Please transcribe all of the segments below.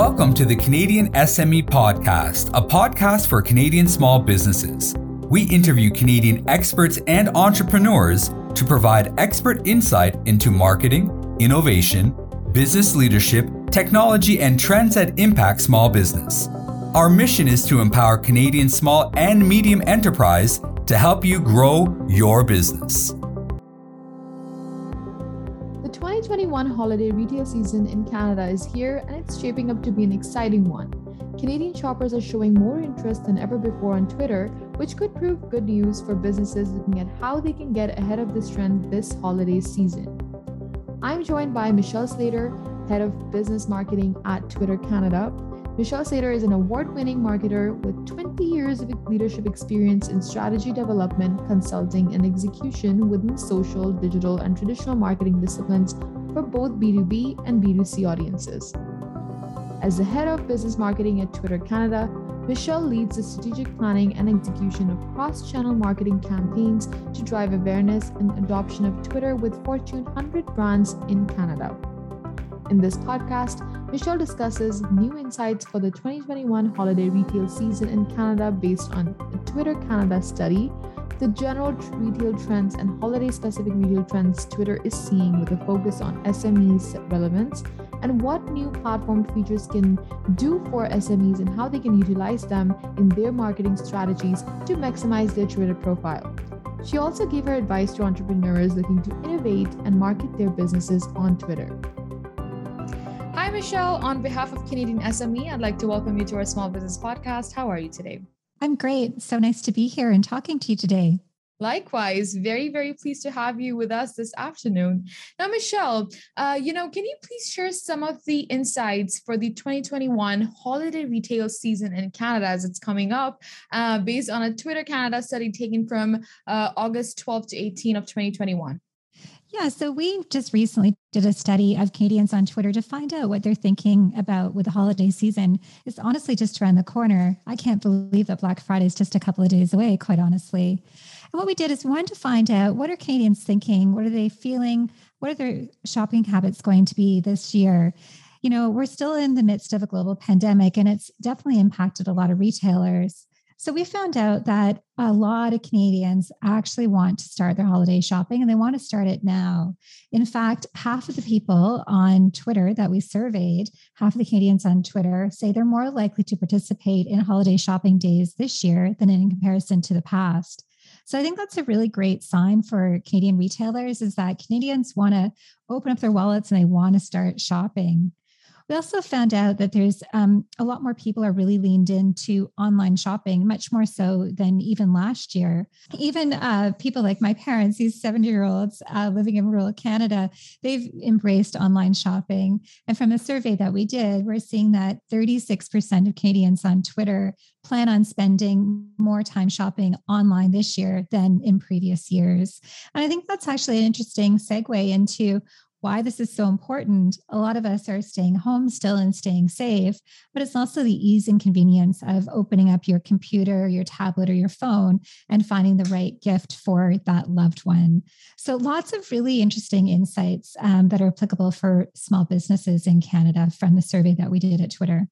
Welcome to the Canadian SME Podcast, a podcast for Canadian small businesses. We interview Canadian experts and entrepreneurs to provide expert insight into marketing, innovation, business leadership, technology, and trends that impact small business. Our mission is to empower Canadian small and medium enterprise to help you grow your business. The 2021 holiday retail season in Canada is here and it's shaping up to be an exciting one. Canadian shoppers are showing more interest than ever before on Twitter, which could prove good news for businesses looking at how they can get ahead of this trend this holiday season. I'm joined by Michelle Slater, Head of Business Marketing at Twitter Canada, Michelle Slater is an award winning marketer with 20 years of leadership experience in strategy development, consulting, and execution within social, digital, and traditional marketing disciplines for both B2B and B2C audiences. As the head of business marketing at Twitter Canada, Michelle leads the strategic planning and execution of cross channel marketing campaigns to drive awareness and adoption of Twitter with Fortune 100 brands in Canada. In this podcast, Michelle discusses new insights for the 2021 holiday retail season in Canada based on a Twitter Canada study, the general retail trends and holiday specific retail trends Twitter is seeing with a focus on SMEs relevance, and what new platform features can do for SMEs and how they can utilize them in their marketing strategies to maximize their Twitter profile. She also gave her advice to entrepreneurs looking to innovate and market their businesses on Twitter. Hi, Michelle. On behalf of Canadian SME, I'd like to welcome you to our small business podcast. How are you today? I'm great. So nice to be here and talking to you today. Likewise, very, very pleased to have you with us this afternoon. Now, Michelle, uh, you know, can you please share some of the insights for the 2021 holiday retail season in Canada as it's coming up, uh, based on a Twitter Canada study taken from uh, August 12 to 18 of 2021? Yeah, so we just recently did a study of Canadians on Twitter to find out what they're thinking about with the holiday season. It's honestly just around the corner. I can't believe that Black Friday is just a couple of days away, quite honestly. And what we did is we wanted to find out what are Canadians thinking? What are they feeling? What are their shopping habits going to be this year? You know, we're still in the midst of a global pandemic and it's definitely impacted a lot of retailers. So we found out that a lot of Canadians actually want to start their holiday shopping and they want to start it now. In fact, half of the people on Twitter that we surveyed, half of the Canadians on Twitter say they're more likely to participate in holiday shopping days this year than in comparison to the past. So I think that's a really great sign for Canadian retailers is that Canadians want to open up their wallets and they want to start shopping. We also found out that there's um, a lot more people are really leaned into online shopping, much more so than even last year. Even uh, people like my parents, these 70 year olds uh, living in rural Canada, they've embraced online shopping. And from a survey that we did, we're seeing that 36% of Canadians on Twitter plan on spending more time shopping online this year than in previous years. And I think that's actually an interesting segue into why this is so important. A lot of us are staying home still and staying safe, but it's also the ease and convenience of opening up your computer, your tablet, or your phone and finding the right gift for that loved one. So, lots of really interesting insights um, that are applicable for small businesses in Canada from the survey that we did at Twitter.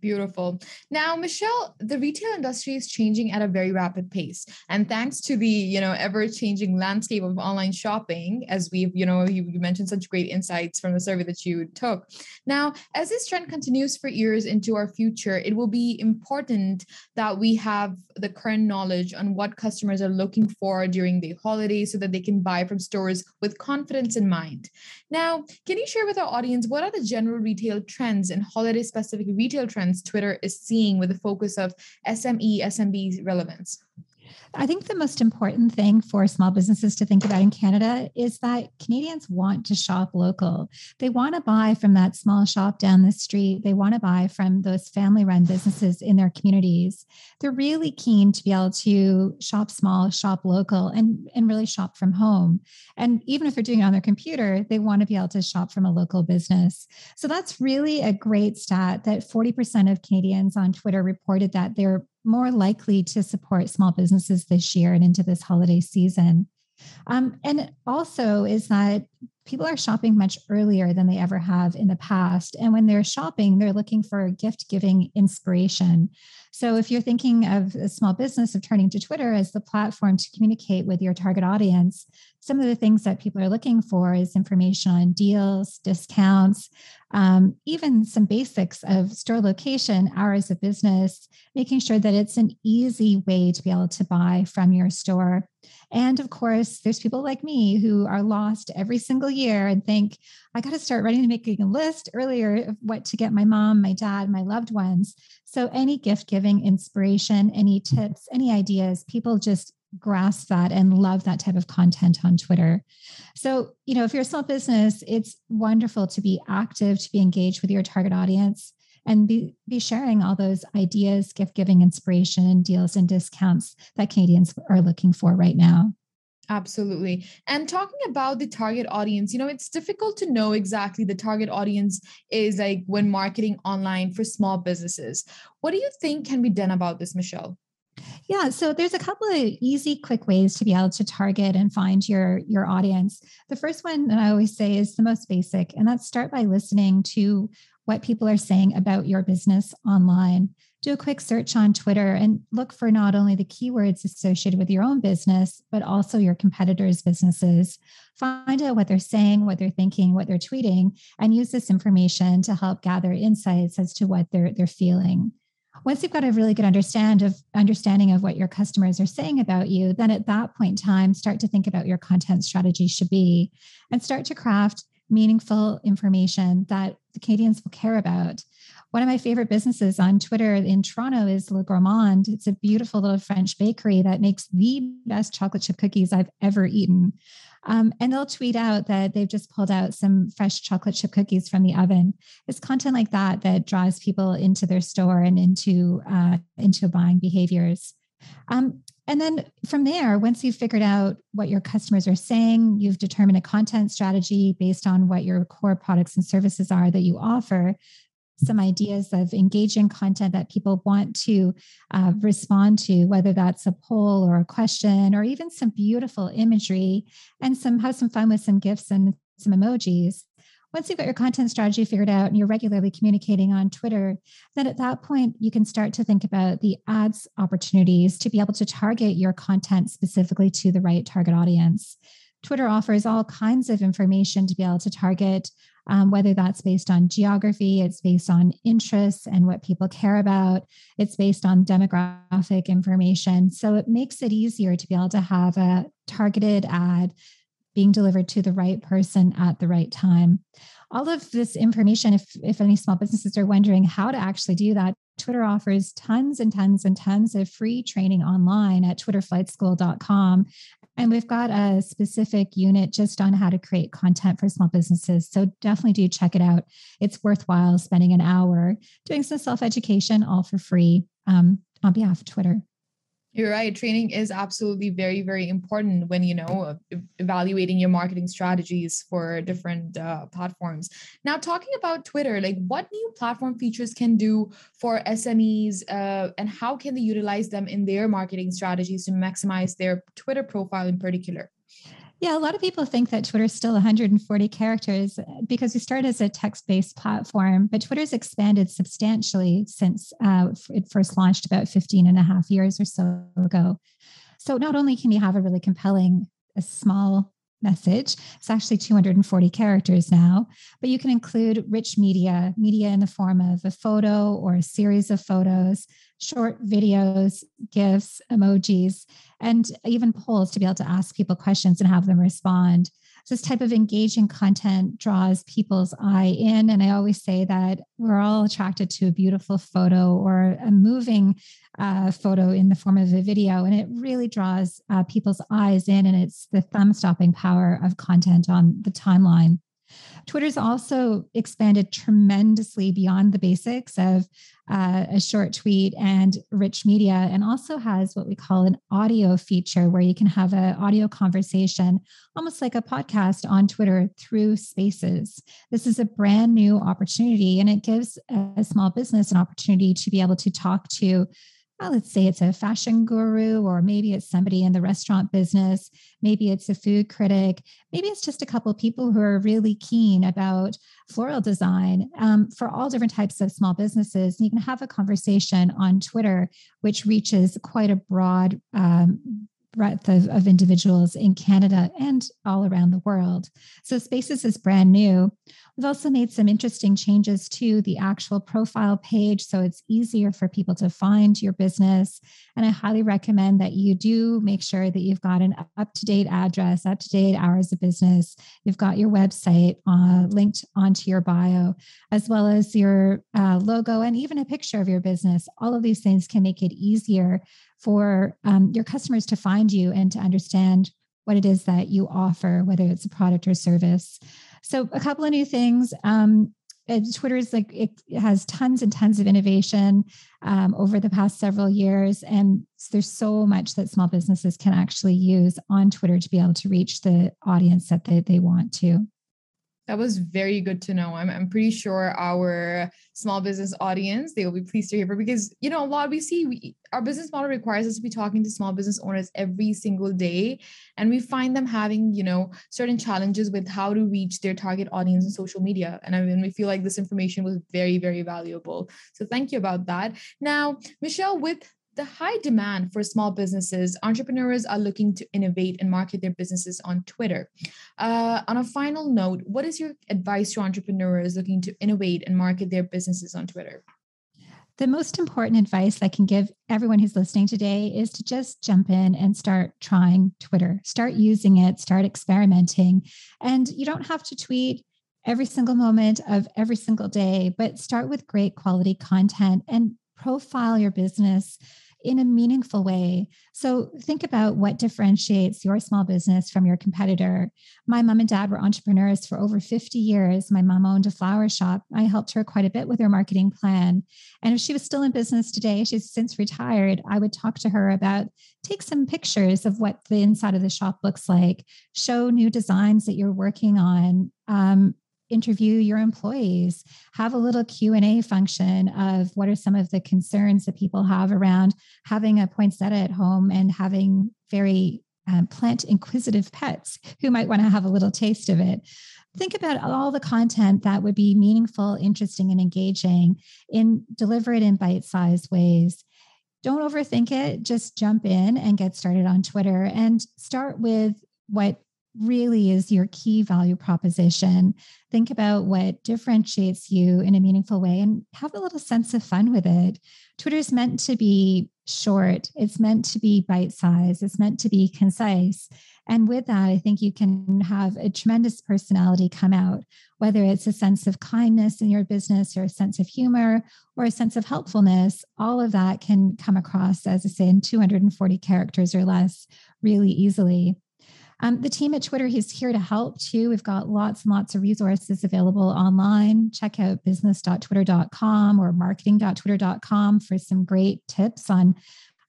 Beautiful. Now, Michelle, the retail industry is changing at a very rapid pace. And thanks to the, you know, ever-changing landscape of online shopping, as we've, you know, you, you, mentioned such great insights from the survey that you took. Now, as this trend continues for years into our future, it will be important that we have the current knowledge on what customers are looking for during the holidays so that they can buy from stores with confidence in mind. Now, can you share with our audience what are the general retail trends and holiday specific retail trends trends Twitter is seeing with the focus of SME, SMB relevance? I think the most important thing for small businesses to think about in Canada is that Canadians want to shop local. They want to buy from that small shop down the street. They want to buy from those family run businesses in their communities. They're really keen to be able to shop small, shop local, and, and really shop from home. And even if they're doing it on their computer, they want to be able to shop from a local business. So that's really a great stat that 40% of Canadians on Twitter reported that they're more likely to support small businesses this year and into this holiday season. Um, and also is that people are shopping much earlier than they ever have in the past. And when they're shopping, they're looking for gift giving inspiration. So if you're thinking of a small business of turning to Twitter as the platform to communicate with your target audience, some of the things that people are looking for is information on deals, discounts, um, even some basics of store location, hours of business, making sure that it's an easy way to be able to buy from your store. And of course, there's people like me who are lost every single year and think, I got to start writing and making a list earlier of what to get my mom, my dad, my loved ones. So, any gift giving inspiration, any tips, any ideas, people just grasp that and love that type of content on Twitter. So, you know, if you're a small business, it's wonderful to be active, to be engaged with your target audience and be, be sharing all those ideas, gift giving inspiration, deals, and discounts that Canadians are looking for right now. Absolutely. And talking about the target audience, you know, it's difficult to know exactly the target audience is like when marketing online for small businesses. What do you think can be done about this, Michelle? Yeah, so there's a couple of easy, quick ways to be able to target and find your your audience. The first one that I always say is the most basic, and that's start by listening to what people are saying about your business online. Do a quick search on Twitter and look for not only the keywords associated with your own business, but also your competitors' businesses. Find out what they're saying, what they're thinking, what they're tweeting, and use this information to help gather insights as to what they're, they're feeling once you've got a really good understand of understanding of what your customers are saying about you then at that point in time start to think about your content strategy should be and start to craft meaningful information that the canadians will care about one of my favorite businesses on Twitter in Toronto is Le Gourmand. It's a beautiful little French bakery that makes the best chocolate chip cookies I've ever eaten. Um, and they'll tweet out that they've just pulled out some fresh chocolate chip cookies from the oven. It's content like that that draws people into their store and into uh, into buying behaviors. Um, and then from there, once you've figured out what your customers are saying, you've determined a content strategy based on what your core products and services are that you offer, some ideas of engaging content that people want to uh, respond to, whether that's a poll or a question or even some beautiful imagery, and some have some fun with some GIFs and some emojis. Once you've got your content strategy figured out and you're regularly communicating on Twitter, then at that point, you can start to think about the ads opportunities to be able to target your content specifically to the right target audience. Twitter offers all kinds of information to be able to target um, whether that's based on geography, it's based on interests and what people care about, it's based on demographic information. So it makes it easier to be able to have a targeted ad being delivered to the right person at the right time. All of this information, if, if any small businesses are wondering how to actually do that, Twitter offers tons and tons and tons of free training online at twitterflightschool.com. And we've got a specific unit just on how to create content for small businesses. So definitely do check it out. It's worthwhile spending an hour doing some self education, all for free um, on behalf of Twitter. You're right. Training is absolutely very, very important when you know evaluating your marketing strategies for different uh, platforms. Now, talking about Twitter, like what new platform features can do for SMEs, uh, and how can they utilize them in their marketing strategies to maximize their Twitter profile in particular? Yeah, a lot of people think that Twitter's still 140 characters uh, because we started as a text based platform, but Twitter's expanded substantially since uh, it first launched about 15 and a half years or so ago. So not only can you have a really compelling, a small message. It's actually 240 characters now, but you can include rich media, media in the form of a photo or a series of photos, short videos, GIFs, emojis, and even polls to be able to ask people questions and have them respond. This type of engaging content draws people's eye in. And I always say that we're all attracted to a beautiful photo or a moving uh, photo in the form of a video. And it really draws uh, people's eyes in. And it's the thumb stopping power of content on the timeline. Twitter's also expanded tremendously beyond the basics of uh, a short tweet and rich media, and also has what we call an audio feature where you can have an audio conversation, almost like a podcast on Twitter through spaces. This is a brand new opportunity, and it gives a small business an opportunity to be able to talk to well, let's say it's a fashion guru, or maybe it's somebody in the restaurant business, maybe it's a food critic, maybe it's just a couple people who are really keen about floral design um, for all different types of small businesses. And you can have a conversation on Twitter, which reaches quite a broad um, breadth of, of individuals in Canada and all around the world. So Spaces is brand new. We've also made some interesting changes to the actual profile page so it's easier for people to find your business. And I highly recommend that you do make sure that you've got an up to date address, up to date hours of business. You've got your website uh, linked onto your bio, as well as your uh, logo and even a picture of your business. All of these things can make it easier for um, your customers to find you and to understand what it is that you offer, whether it's a product or service. So, a couple of new things. Um, Twitter is like it has tons and tons of innovation um, over the past several years, and there's so much that small businesses can actually use on Twitter to be able to reach the audience that they, they want to. That was very good to know. I'm, I'm pretty sure our small business audience, they will be pleased to hear because, you know, a lot we see we, our business model requires us to be talking to small business owners every single day. And we find them having, you know, certain challenges with how to reach their target audience on social media. And I mean, we feel like this information was very, very valuable. So thank you about that. Now, Michelle, with the high demand for small businesses, entrepreneurs are looking to innovate and market their businesses on Twitter. Uh, on a final note, what is your advice to entrepreneurs looking to innovate and market their businesses on Twitter? The most important advice I can give everyone who's listening today is to just jump in and start trying Twitter, start using it, start experimenting. And you don't have to tweet every single moment of every single day, but start with great quality content and profile your business in a meaningful way. So think about what differentiates your small business from your competitor. My mom and dad were entrepreneurs for over 50 years. My mom owned a flower shop. I helped her quite a bit with her marketing plan. And if she was still in business today, she's since retired, I would talk to her about take some pictures of what the inside of the shop looks like, show new designs that you're working on. Um, interview your employees have a little q&a function of what are some of the concerns that people have around having a poinsettia at home and having very um, plant inquisitive pets who might want to have a little taste of it. Think about all the content that would be meaningful interesting and engaging in deliver it in bite-sized ways. Don't overthink it just jump in and get started on twitter and start with what really is your key value proposition. Think about what differentiates you in a meaningful way and have a little sense of fun with it. Twitter is meant to be short, it's meant to be bite sized, it's meant to be concise. And with that, I think you can have a tremendous personality come out, whether it's a sense of kindness in your business or a sense of humor or a sense of helpfulness. All of that can come across, as I say, in 240 characters or less really easily. Um, the team at Twitter is here to help too. We've got lots and lots of resources available online. Check out business.twitter.com or marketing.twitter.com for some great tips on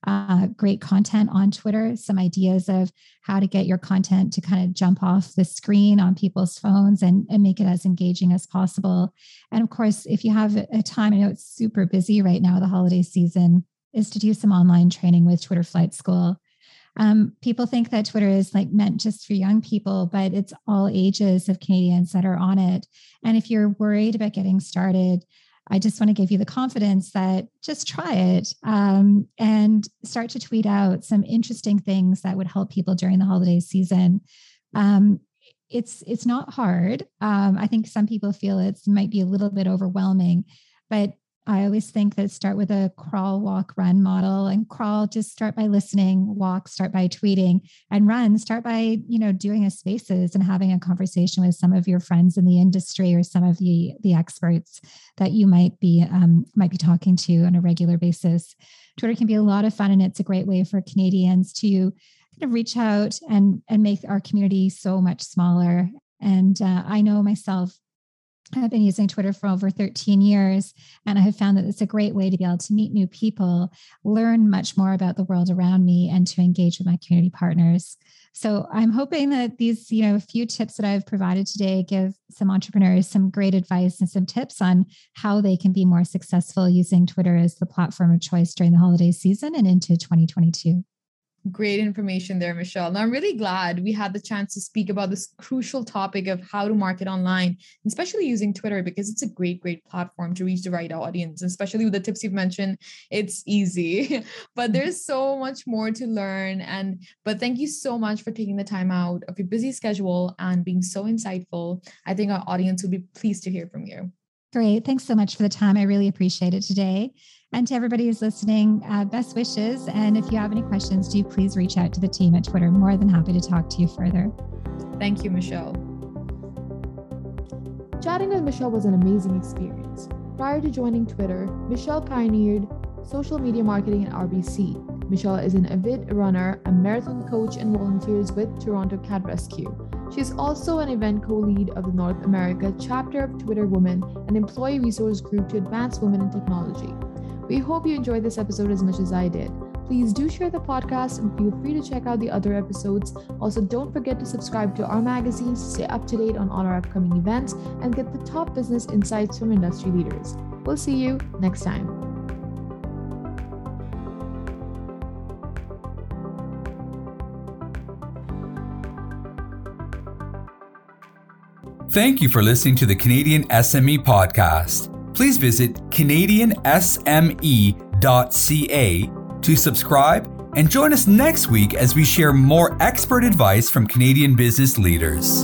uh, great content on Twitter, some ideas of how to get your content to kind of jump off the screen on people's phones and, and make it as engaging as possible. And of course, if you have a time, I know it's super busy right now, the holiday season, is to do some online training with Twitter Flight School. Um, people think that Twitter is like meant just for young people, but it's all ages of Canadians that are on it. And if you're worried about getting started, I just want to give you the confidence that just try it um, and start to tweet out some interesting things that would help people during the holiday season. Um, it's it's not hard. Um, I think some people feel it might be a little bit overwhelming, but I always think that start with a crawl, walk, run model and crawl, just start by listening, walk, start by tweeting and run, start by, you know, doing a spaces and having a conversation with some of your friends in the industry or some of the, the experts that you might be, um, might be talking to on a regular basis. Twitter can be a lot of fun and it's a great way for Canadians to kind of reach out and, and make our community so much smaller. And uh, I know myself I've been using Twitter for over 13 years, and I have found that it's a great way to be able to meet new people, learn much more about the world around me, and to engage with my community partners. So I'm hoping that these, you know, a few tips that I've provided today give some entrepreneurs some great advice and some tips on how they can be more successful using Twitter as the platform of choice during the holiday season and into 2022. Great information there, Michelle. Now, I'm really glad we had the chance to speak about this crucial topic of how to market online, especially using Twitter, because it's a great, great platform to reach the right audience. Especially with the tips you've mentioned, it's easy, but there's so much more to learn. And but thank you so much for taking the time out of your busy schedule and being so insightful. I think our audience will be pleased to hear from you. Great. Thanks so much for the time. I really appreciate it today. And to everybody who's listening, uh, best wishes. And if you have any questions, do please reach out to the team at Twitter. More than happy to talk to you further. Thank you, Michelle. Chatting with Michelle was an amazing experience. Prior to joining Twitter, Michelle pioneered social media marketing at RBC. Michelle is an avid runner, a marathon coach, and volunteers with Toronto Cat Rescue. She is also an event co lead of the North America chapter of Twitter Women, an employee resource group to advance women in technology. We hope you enjoyed this episode as much as I did. Please do share the podcast and feel free to check out the other episodes. Also, don't forget to subscribe to our magazine to stay up to date on all our upcoming events and get the top business insights from industry leaders. We'll see you next time. Thank you for listening to the Canadian SME Podcast please visit CanadianSME.ca to subscribe and join us next week as we share more expert advice from Canadian business leaders.